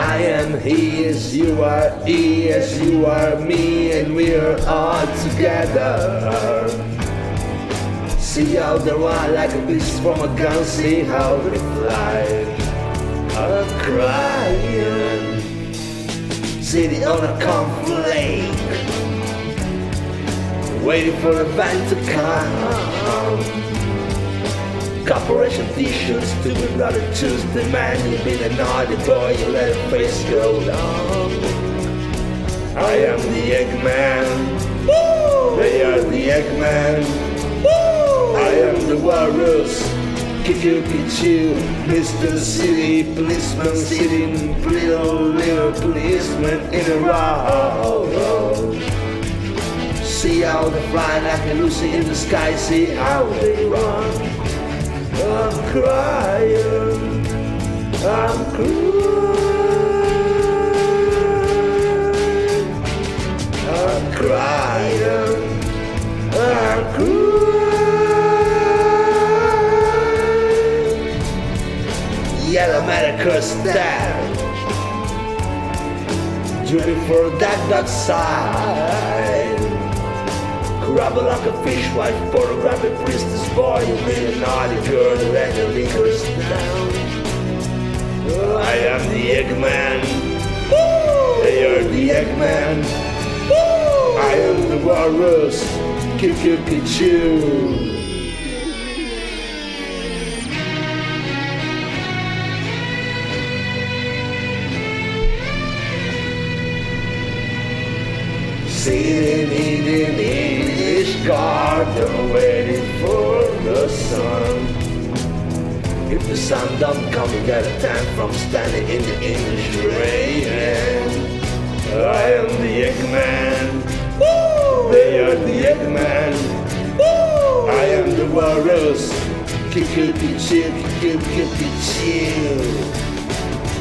I am he as you are he as you are me and we're all together. See how they run like a beast from a gun, see how they fly. I'm crying. City on a conflict. Waiting for the van to come. Corporation t-shirts to be brother Tuesday man You've been a naughty boy, you let face go down I am the Eggman Woo! They are the Eggman Woo! I am the walrus Kiku Pichu Mr. City Policeman Sitting little little policeman in a row See how they fly like a Lucy in the sky See how they run I'm crying, I'm crying, I'm crying, I'm crying. Yellow America stand, driven for that dark side. Grabber like a fish wife, pornographic priestess boy, you really naughty girl, let the liquors down. I am the Eggman. They are the Eggman. I am the walrus. Kiku Pichu. Sitting in an English garden waiting for the sun. If the sun don't come, you get a tan from standing in the English rain. I am the Eggman. Woo! They are the Eggman. Woo! I am the walrus. Kiku Pichu, Kiku Pichu.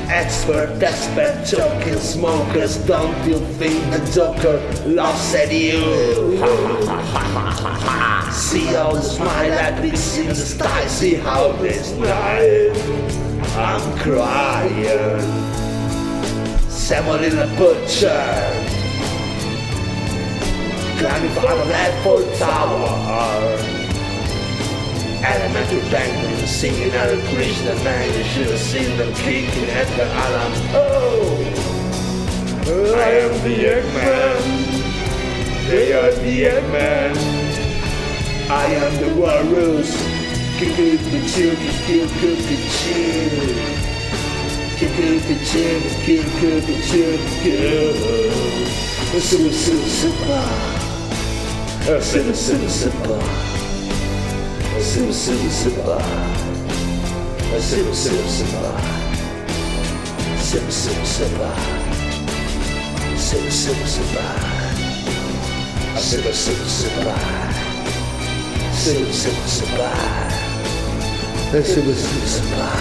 Expert, expert, joking smokers. Don't you think the Joker laughs at you? See how the smile at me in the. See how they smile. I'm crying. Someone in a butcher. Climbing of that full tower. Elementary penguins singing out of Krishna man, you should have seen them kicking at the alarm. Oh, I am the Eggman. They are the Eggman. I am the walrus. Kiku Pichu, Kiku Pichu. Kiku Pichu, Kiku Pichu, Kiku. Super, super, super. Super, super, super. Super, super, super. Super, super, super. Super, super, super. Super, super, super. Super, super, super. Super, super, super.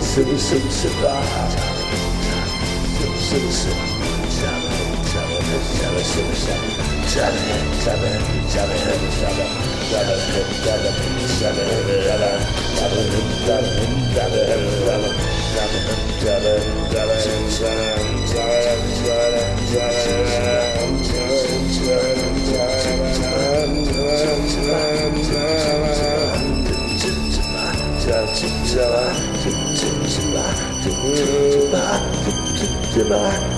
Super, super, super. Super, super, super. Super, super, super. Goodbye